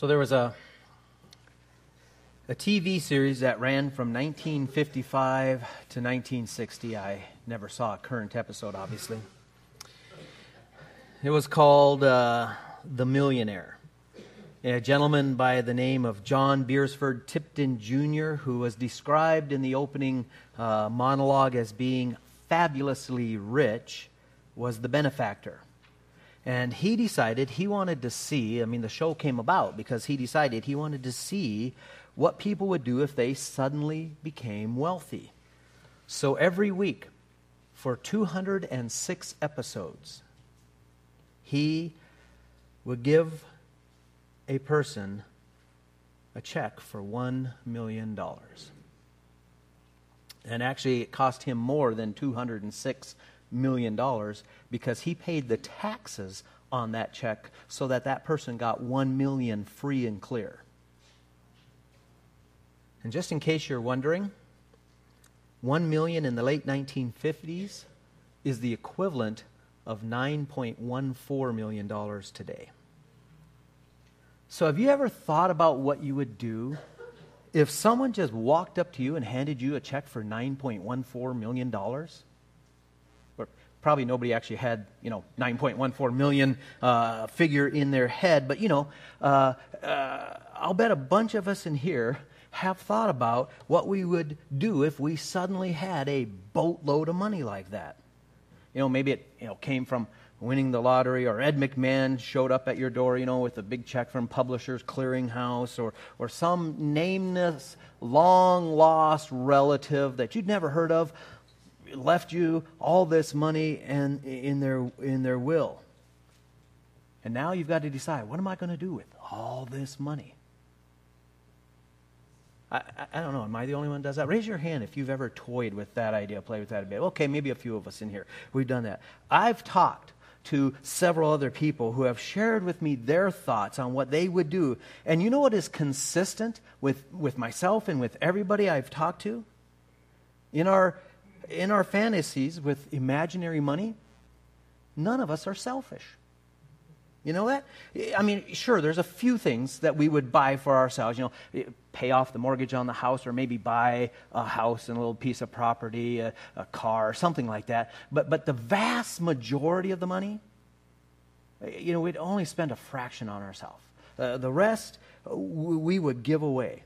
So there was a a TV series that ran from 1955 to 1960. I never saw a current episode, obviously. It was called uh, The Millionaire. A gentleman by the name of John Beresford Tipton Jr., who was described in the opening uh, monologue as being fabulously rich, was the benefactor. And he decided he wanted to see, I mean, the show came about because he decided he wanted to see what people would do if they suddenly became wealthy. So every week, for 206 episodes, he would give a person a check for $1 million. And actually, it cost him more than $206 million dollars because he paid the taxes on that check so that that person got 1 million free and clear. And just in case you're wondering, 1 million in the late 1950s is the equivalent of $9.14 million today. So, have you ever thought about what you would do if someone just walked up to you and handed you a check for $9.14 million? Or probably nobody actually had, you know, 9.14 million uh, figure in their head, but, you know, uh, uh, I'll bet a bunch of us in here have thought about what we would do if we suddenly had a boatload of money like that. You know, maybe it you know, came from winning the lottery, or Ed McMahon showed up at your door, you know, with a big check from Publishers Clearinghouse, or, or some nameless, long lost relative that you'd never heard of left you all this money and, in, their, in their will. And now you've got to decide what am I going to do with all this money? I, I, don't know. Am I the only one that does that? Raise your hand if you've ever toyed with that idea, played with that a bit. Okay, maybe a few of us in here. We've done that. I've talked to several other people who have shared with me their thoughts on what they would do. And you know what is consistent with, with myself and with everybody I've talked to? In our, in our fantasies with imaginary money, none of us are selfish. You know that? I mean, sure, there's a few things that we would buy for ourselves. You know, pay off the mortgage on the house, or maybe buy a house and a little piece of property, a, a car, something like that. But, but the vast majority of the money, you know, we'd only spend a fraction on ourselves. Uh, the rest, we would give away.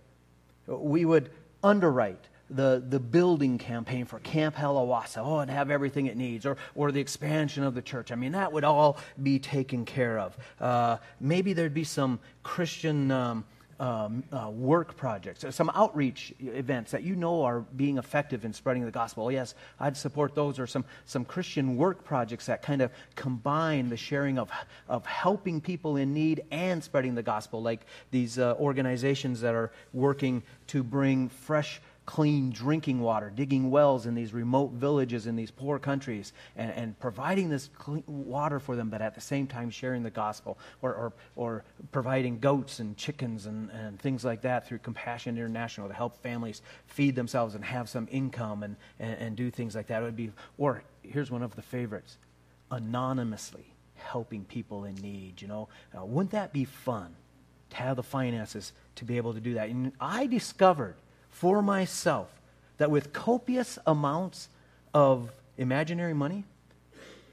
We would underwrite the, the building campaign for Camp Halawasa, oh, and have everything it needs, or, or the expansion of the church. I mean, that would all be taken care of. Uh, maybe there'd be some Christian um, um, uh, work projects, some outreach events that you know are being effective in spreading the gospel. yes, I'd support those, or some, some Christian work projects that kind of combine the sharing of, of helping people in need and spreading the gospel, like these uh, organizations that are working to bring fresh clean drinking water, digging wells in these remote villages in these poor countries, and, and providing this clean water for them, but at the same time sharing the gospel, or, or, or providing goats and chickens and, and things like that through Compassion International to help families feed themselves and have some income and, and, and do things like that. It would be, or here's one of the favorites anonymously helping people in need. You know, uh, wouldn't that be fun to have the finances to be able to do that? And I discovered for myself that with copious amounts of imaginary money,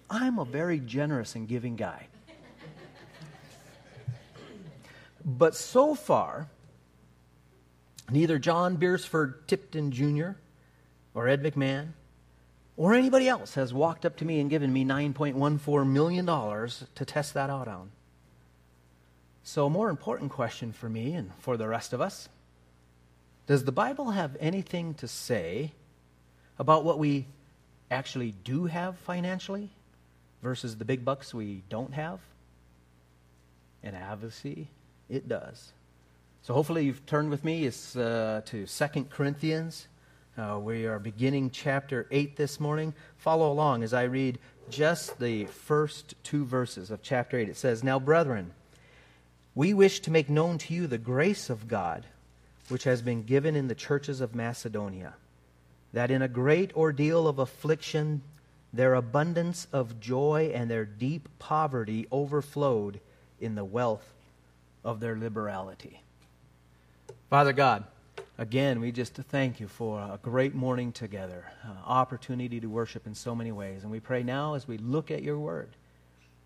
I'm a very generous and giving guy. but so far, neither John Beresford Tipton Jr. or Ed McMahon or anybody else has walked up to me and given me $9.14 million to test that out on. So, a more important question for me and for the rest of us does the Bible have anything to say about what we actually do have financially versus the big bucks we don't have? And obviously, it does. So hopefully you've turned with me it's, uh, to 2 Corinthians. Uh, we are beginning chapter 8 this morning. Follow along as I read just the first two verses of chapter 8. It says, Now, brethren, we wish to make known to you the grace of God which has been given in the churches of Macedonia, that in a great ordeal of affliction, their abundance of joy and their deep poverty overflowed in the wealth of their liberality. Father God, again, we just thank you for a great morning together, opportunity to worship in so many ways. And we pray now as we look at your word,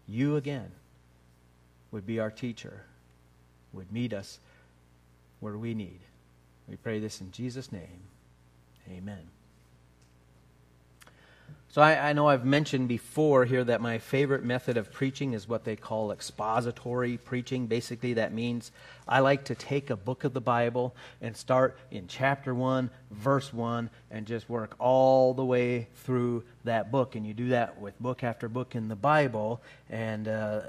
you again would be our teacher, would meet us where we need. We pray this in Jesus' name. Amen. So I, I, know I've mentioned before here that my favorite method of preaching is what they call expository preaching. Basically, that means I like to take a book of the Bible and start in chapter 1, verse 1, and just work all the way through that book. And you do that with book after book in the Bible, and uh,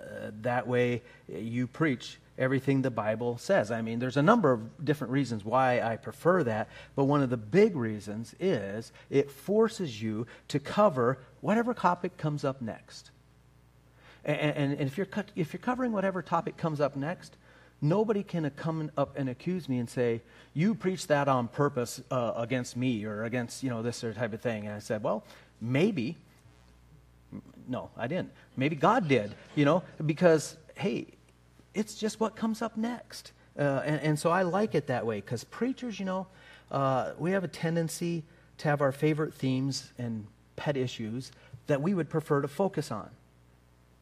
that way you preach everything the Bible says. I mean, there's a number of different reasons why I prefer that, but one of the big reasons is it forces you to cover whatever topic comes up next. And, and, and if, you're, if you're covering whatever topic comes up next, nobody can come up and accuse me and say, you preached that on purpose uh, against me or against, you know, this or type of thing. And I said, well, maybe. No, I didn't. Maybe God did, you know, because, hey, it's just what comes up next. Uh, and, and, so I like it that way because preachers, you know, uh, we have a tendency to have our favorite themes and pet issues that we would prefer to focus on.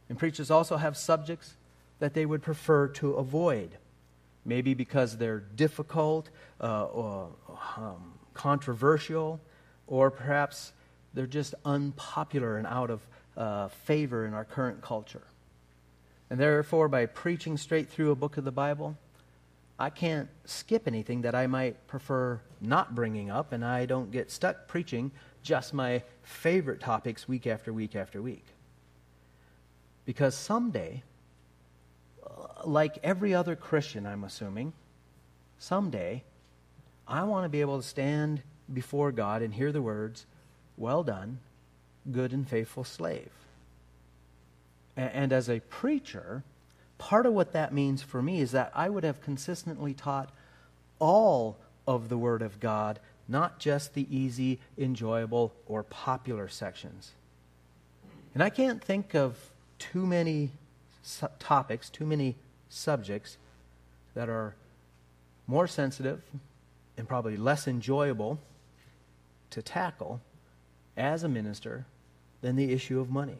And preachers also have subjects that they would prefer to avoid, maybe because they're difficult uh, or um, controversial, or perhaps they're just unpopular and out of uh, favor in our current culture. And therefore, by preaching straight through a book of the Bible, I can't skip anything that I might prefer not bringing up, and I don't get stuck preaching just my favorite topics week after week after week. Because someday, like every other Christian, I'm assuming, someday, I want to be able to stand before God and hear the words, Well done, good and faithful slave. And as a preacher, part of what that means for me is that I would have consistently taught all of the Word of God, not just the easy, enjoyable, or popular sections. And I can't think of too many su- topics, too many subjects that are more sensitive and probably less enjoyable to tackle as a minister than the issue of money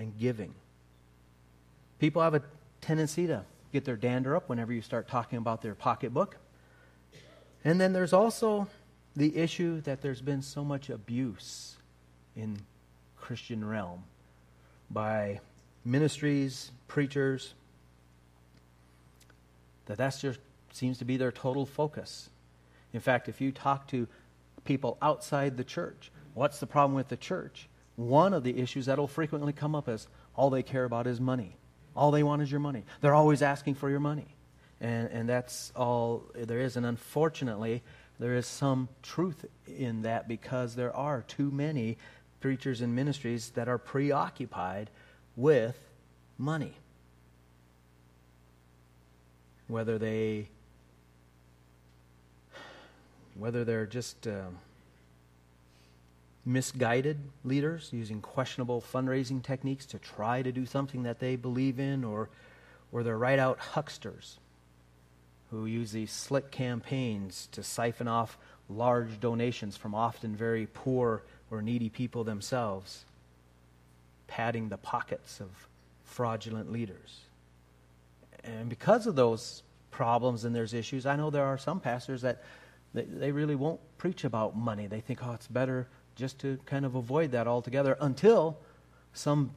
and giving. People have a tendency to get their dander up whenever you start talking about their pocketbook. And then there's also the issue that there's been so much abuse in Christian realm by ministries, preachers, that that's just seems to be their total focus. In fact, if you talk to people outside the church, what's the problem with the church? One of the issues that will frequently come up is all they care about is money. All they want is your money. They're always asking for your money. And, and that's all there is. And unfortunately, there is some truth in that because there are too many preachers and ministries that are preoccupied with money. Whether they, whether they're just. Uh, misguided leaders using questionable fundraising techniques to try to do something that they believe in, or, or they're right out hucksters who use these slick campaigns to siphon off large donations from often very poor or needy people themselves, padding the pockets of fraudulent leaders. And because of those problems and there's issues, I know there are some pastors that they really won't preach about money. They think, oh, it's better just to kind of avoid that altogether until some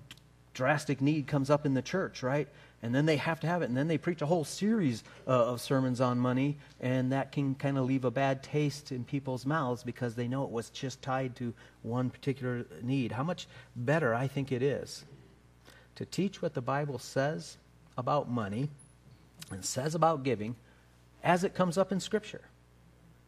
drastic need comes up in the church, right? And then they have to have it. And then they preach a whole series uh, of sermons on money, and that can kind of leave a bad taste in people's mouths because they know it was just tied to one particular need. How much better I think it is to teach what the Bible says about money and says about giving as it comes up in Scripture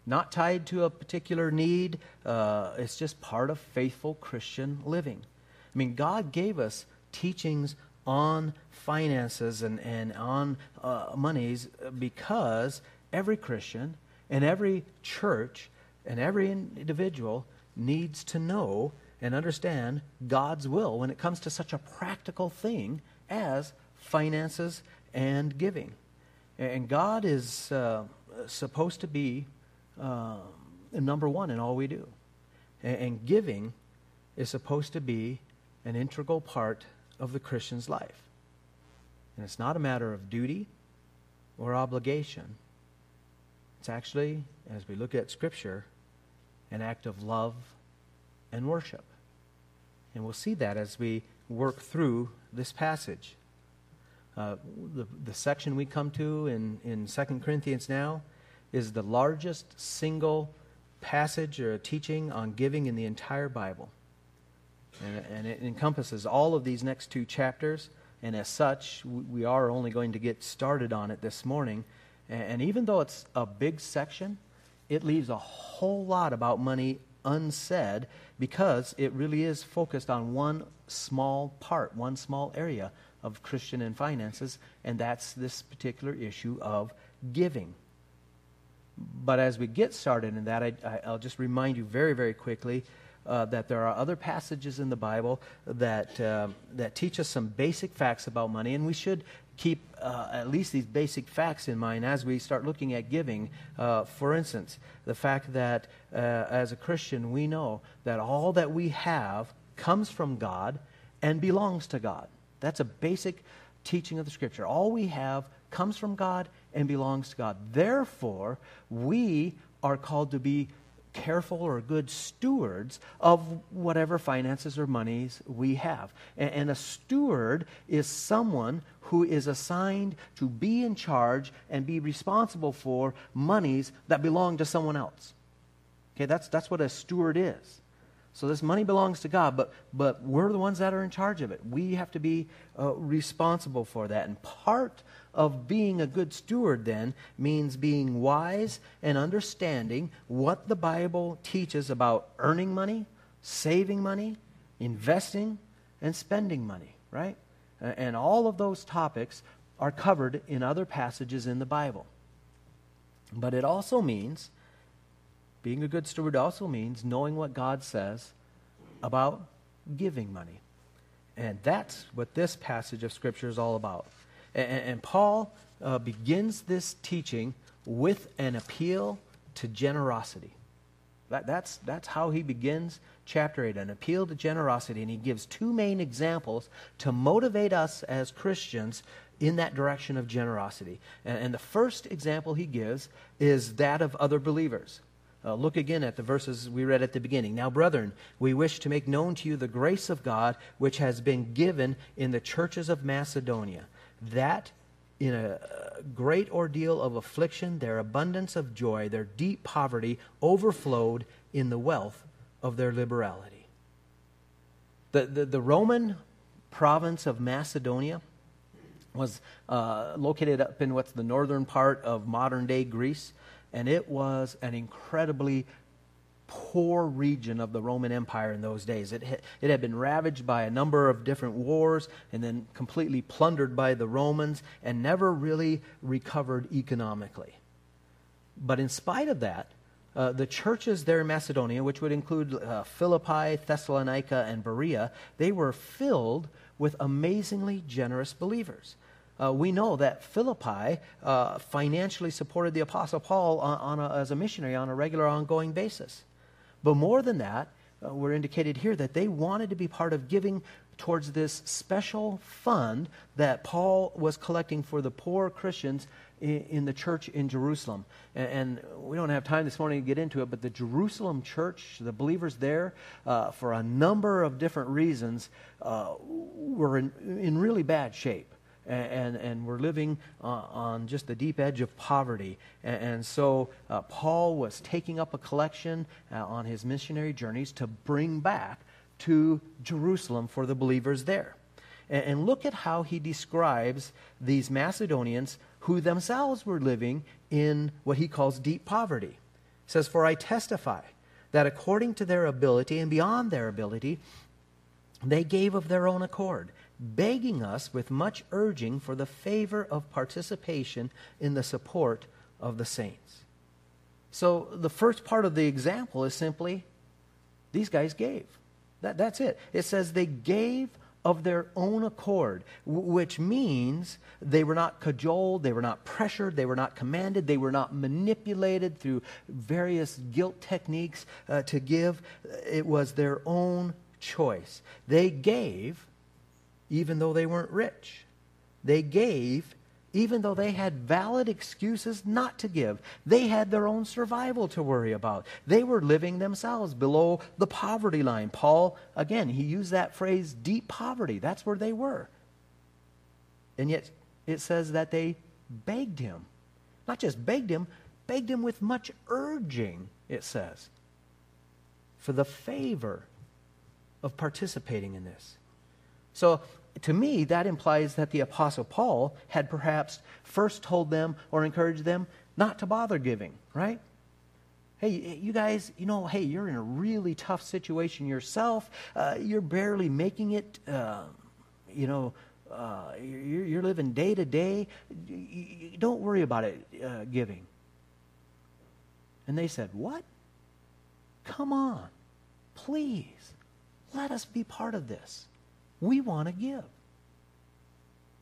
not tied to a particular need. Uh, it's just part of faithful Christian living. I mean, God gave us teachings on finances and, and on uh, monies because every Christian and every church and every individual needs to know and understand God's will when it comes to such a practical thing as finances and giving. And God is uh, supposed to be uh, number one in all we do. And, and giving is supposed to be an integral part of the Christian's life. And it's not a matter of duty or obligation. It's actually, as we look at Scripture, an act of love and worship. And we'll see that as we work through this passage. Uh, the, the section we come to in, in 2 Corinthians now is the largest single passage or teaching on giving in the entire Bible. And, and it encompasses all of these next two chapters. And as such, we are only going to get started on it this morning. And even though it's a big section, it leaves a whole lot about money unsaid because it really is focused on one small part, one small area of Christian and finances, and that's this particular issue of giving. But as we get started in that, I, will just remind you very, very quickly uh, that there are other passages in the Bible that, uh, that teach us some basic facts about money, and we should keep uh, at least these basic facts in mind as we start looking at giving. Uh, for instance, the fact that uh, as a Christian, we know that all that we have comes from God and belongs to God. That's a basic teaching of the Scripture. All we have comes from God and belongs to God. Therefore, we are called to be careful or good stewards of whatever finances or monies we have. And, and, a steward is someone who is assigned to be in charge and be responsible for monies that belong to someone else. Okay, that's, that's what a steward is. So this money belongs to God, but, but we're the ones that are in charge of it. We have to be uh, responsible for that. And part of being a good steward then means being wise and understanding what the Bible teaches about earning money, saving money, investing, and spending money, right? And all of those topics are covered in other passages in the Bible. But it also means being a good steward also means knowing what God says about giving money. And that's what this passage of Scripture is all about. And, and Paul uh, begins this teaching with an appeal to generosity. That, that's, that's how he begins chapter 8 an appeal to generosity. And he gives two main examples to motivate us as Christians in that direction of generosity. And, and the first example he gives is that of other believers. Uh, look again at the verses we read at the beginning. Now, brethren, we wish to make known to you the grace of God which has been given in the churches of Macedonia, that in a great ordeal of affliction, their abundance of joy, their deep poverty overflowed in the wealth of their liberality. The, the, the Roman province of Macedonia was uh, located up in what's the northern part of modern day Greece and it was an incredibly poor region of the Roman Empire in those days. It had, it had been ravaged by a number of different wars and then completely plundered by the Romans and never really recovered economically. But in spite of that, uh, the churches there in Macedonia, which would include uh, Philippi, Thessalonica, and Berea, they were filled with amazingly generous believers uh, we know that Philippi uh, financially supported the Apostle Paul on, on a, as a missionary on a regular, ongoing basis. But more than that, uh, we're indicated here that they wanted to be part of giving towards this special fund that Paul was collecting for the poor Christians in, in the church in Jerusalem. And, and, we don't have time this morning to get into it, but the Jerusalem church, the believers there, uh, for a number of different reasons, uh, were in, in really bad shape and, and we're living uh, on just the deep edge of poverty. And, so uh, Paul was taking up a collection uh, on his missionary journeys to bring back to Jerusalem for the believers there. And look at how he describes these Macedonians who themselves were living in what he calls deep poverty. He says, For I testify that according to their ability and beyond their ability, they gave of their own accord begging us with much urging for the favor of participation in the support of the saints. So the first part of the example is simply these guys gave. That, that's it. It says they gave of their own accord, which means they were not cajoled, they were not pressured, they were not commanded, they were not manipulated through various guilt techniques uh, to give. It was their own choice. They gave even though they weren't rich. They gave even though they had valid excuses not to give. They had their own survival to worry about. They were living themselves below the poverty line. Paul, again, he used that phrase, deep poverty. That's where they were. And yet it says that they begged him. Not just begged him, begged him with much urging, it says, for the favor of participating in this. So to me, that implies that the Apostle Paul had perhaps first told them or encouraged them not to bother giving, right? Hey, you guys, you know, hey, you're in a really tough situation yourself. Uh, you're barely making it, uh, you know, uh, you're, you're, living day to day. Don't worry about it uh, giving. And they said, What? Come on, please, let us be part of this. We want to give.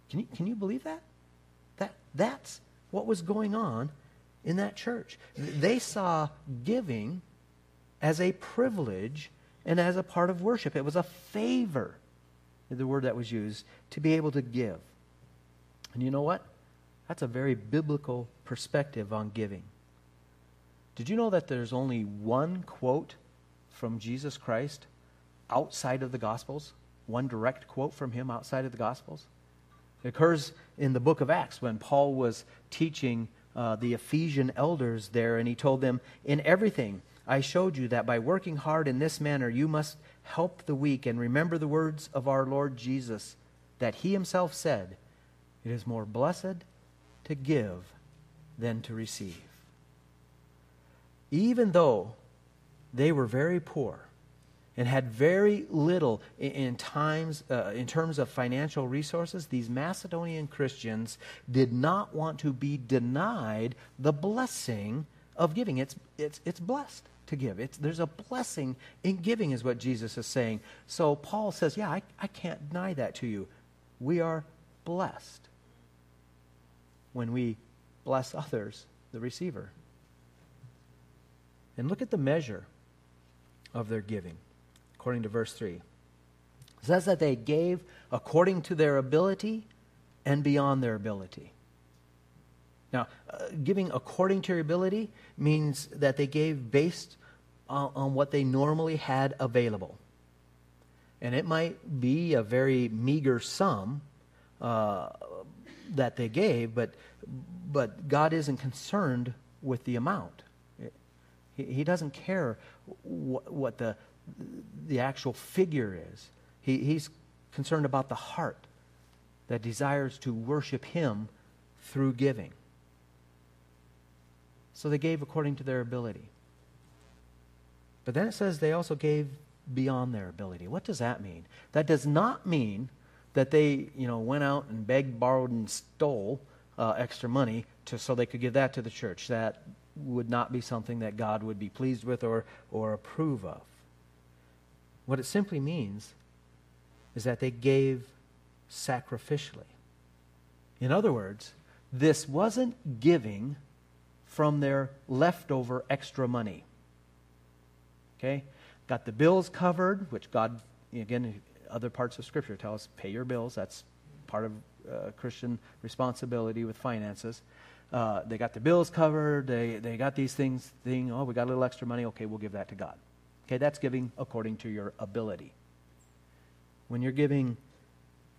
Can you, can you believe that? that? That's what was going on in that church. They saw giving as a privilege and as a part of worship. It was a favor, the word that was used, to be able to give. And you know what? That's a very biblical perspective on giving. Did you know that there's only one quote from Jesus Christ outside of the Gospels? One direct quote from him outside of the Gospels. It occurs in the book of Acts when Paul was teaching uh, the Ephesian elders there, and he told them, In everything I showed you that by working hard in this manner you must help the weak and remember the words of our Lord Jesus, that he himself said, It is more blessed to give than to receive. Even though they were very poor, and had very little in, in times uh, in terms of financial resources these macedonian christians did not want to be denied the blessing of giving. It's it's it's blessed to give. It's, there's a blessing in giving is what jesus is saying. So paul says yeah I, I can't deny that to you. We are blessed when we bless others the receiver. And look at the measure of their giving according to verse 3. It says that they gave according to their ability and beyond their ability. Now, uh, giving according to your ability means that they gave based on, on what they normally had available. And it might be a very meager sum uh, that they gave, but, but God isn't concerned with the amount. He, he doesn't care what, what the, the actual figure is. He, he's concerned about the heart that desires to worship Him through giving. So they gave according to their ability. But then it says they also gave beyond their ability. What does that mean? That does not mean that they, you know, went out and begged, borrowed, and stole uh, extra money to, so they could give that to the church. That would not be something that God would be pleased with or, or approve of. What it simply means is that they gave sacrificially. In other words, this wasn't giving from their leftover extra money. Okay? Got the bills covered, which God, again, other parts of Scripture tell us pay your bills. That's part of uh, Christian responsibility with finances. Uh, they got the bills covered. They, they got these things, thing, oh, we got a little extra money. Okay, we'll give that to God. Okay, that's giving according to your ability. When you're giving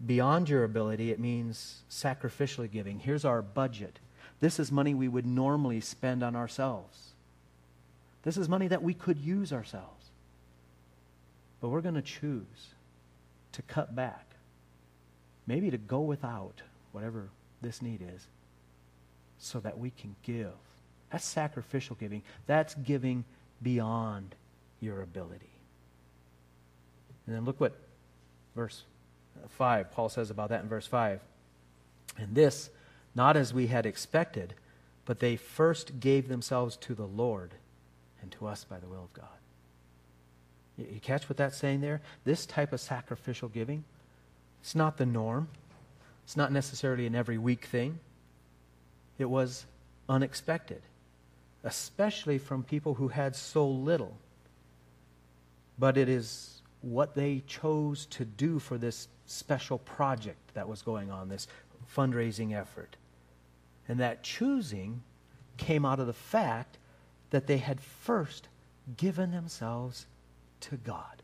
beyond your ability, it means sacrificially giving. Here's our budget. This is money we would normally spend on ourselves. This is money that we could use ourselves. But we're going to choose to cut back, maybe to go without whatever this need is, so that we can give. That's sacrificial giving. That's giving beyond your ability. And then look what verse 5, Paul says about that in verse 5. And this, not as we had expected, but they first gave themselves to the Lord and to us by the will of God. You catch what that's saying there? This type of sacrificial giving It's not the norm. It's not necessarily an every week thing. It was unexpected, especially from people who had so little. But it is what they chose to do for this special project that was going on, this fundraising effort. And that choosing came out of the fact that they had first given themselves to God.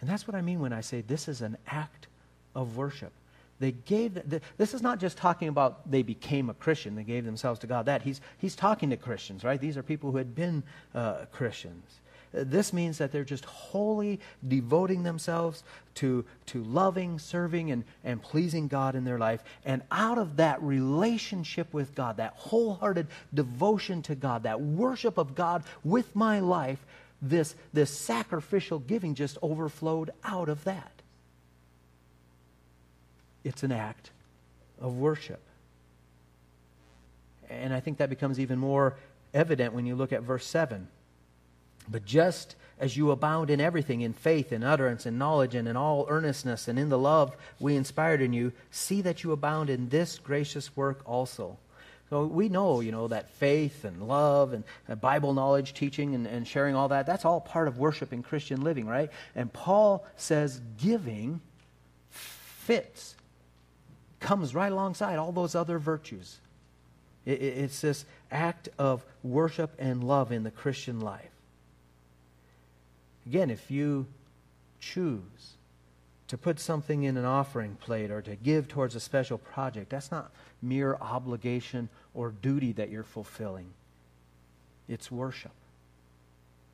And that's what I mean when I say this is an act of worship. They gave, the, this is not just talking about they became a Christian, they gave themselves to God. That he's, he's talking to Christians, right? These are people who had been uh, Christians. This means that they're just wholly devoting themselves to, to loving, serving, and, and pleasing God in their life. And out of that relationship with God, that wholehearted devotion to God, that worship of God with my life, this, this sacrificial giving just overflowed out of that. It's an act of worship. And I think that becomes even more evident when you look at verse 7. But just as you abound in everything, in faith, in utterance, in knowledge, and in all earnestness, and in the love we inspired in you, see that you abound in this gracious work also. So we know, you know, that faith and love and Bible knowledge, teaching and, and sharing all that, that's all part of worship and Christian living, right? And Paul says giving fits, comes right alongside all those other virtues. It, it, it's this act of worship and love in the Christian life. Again, if you choose to put something in an offering plate or to give towards a special project, that's not mere obligation or duty that you're fulfilling. It's worship.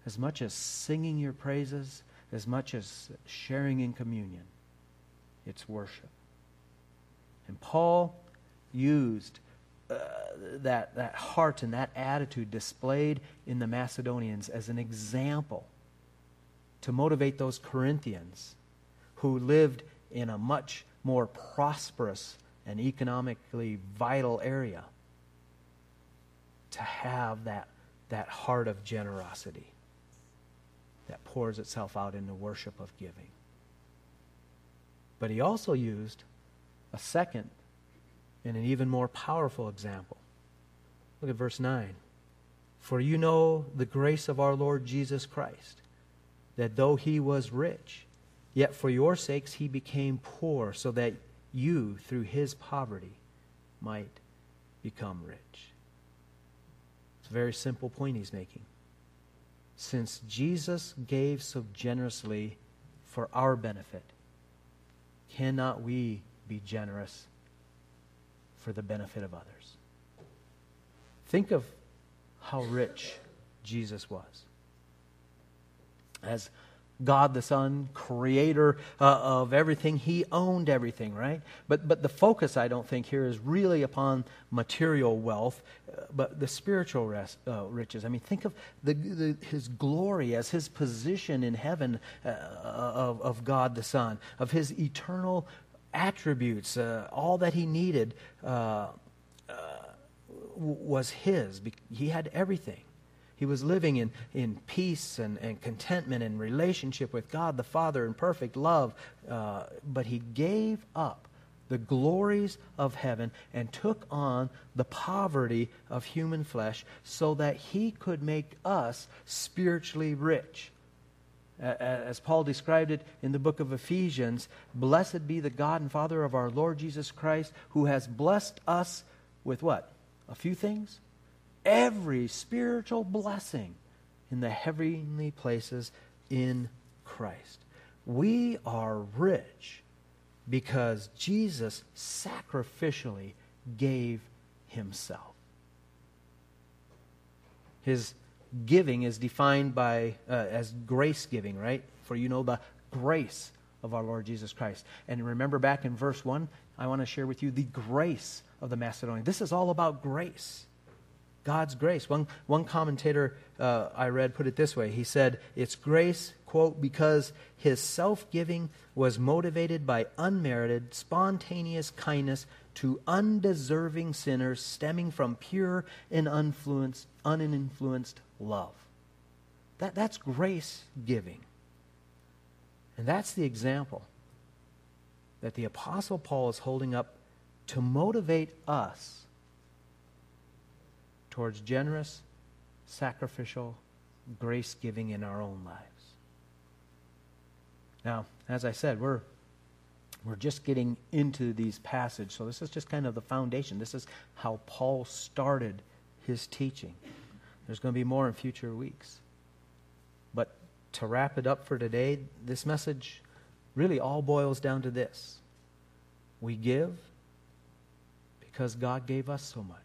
As much as singing your praises, as much as sharing in communion, it's worship. And Paul used uh, that, that heart and that attitude displayed in the Macedonians as an example to motivate those Corinthians who lived in a much more prosperous and economically vital area to have that, that heart of generosity that pours itself out in the worship of giving. But he also used a second and an even more powerful example. Look at verse 9. For you know the grace of our Lord Jesus Christ that though he was rich, yet for your sakes he became poor, so that you, through his poverty, might become rich. It's a very simple point he's making. Since Jesus gave so generously for our benefit, cannot we be generous for the benefit of others? Think of how rich Jesus was as God the Son, creator uh, of everything. He owned everything, right? But, but the focus, I don't think, here is really upon material wealth, uh, but the spiritual rest, uh, riches. I mean, think of the, the, his glory as his position in heaven uh, of, of God the Son, of his eternal attributes, uh, all that he needed uh, was his. He had everything. He was living in, in peace and, and contentment and relationship with God the Father in perfect love. Uh, but he gave up the glories of heaven and took on the poverty of human flesh so that he could make us spiritually rich. As Paul described it in the book of Ephesians, blessed be the God and Father of our Lord Jesus Christ, who has blessed us with what? A few things? Every spiritual blessing in the heavenly places in Christ. We are rich because Jesus sacrificially gave himself. His giving is defined by uh, as grace giving, right? For you know the grace of our Lord Jesus Christ. And remember back in verse 1, I want to share with you the grace of the Macedonian. This is all about grace. God's grace. One, one commentator uh, I read put it this way He said, It's grace, quote, because his self giving was motivated by unmerited, spontaneous kindness to undeserving sinners stemming from pure and uninfluenced, uninfluenced love. That, that's grace giving. And that's the example that the Apostle Paul is holding up to motivate us towards generous, sacrificial, grace giving in our own lives. Now, as I said, we're we're just getting into these passages, so this is just kind of the foundation. This is how Paul started his teaching. There's going to be more in future weeks. But to wrap it up for today, this message really all boils down to this. We give because God gave us so much.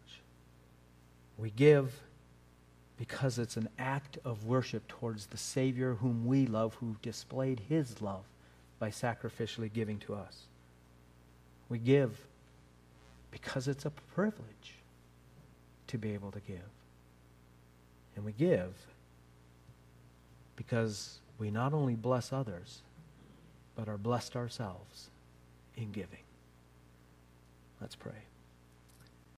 We give because it's an act of worship towards the Savior whom we love, who displayed his love by sacrificially giving to us. We give because it's a privilege to be able to give. And we give because we not only bless others, but are blessed ourselves in giving. Let's pray.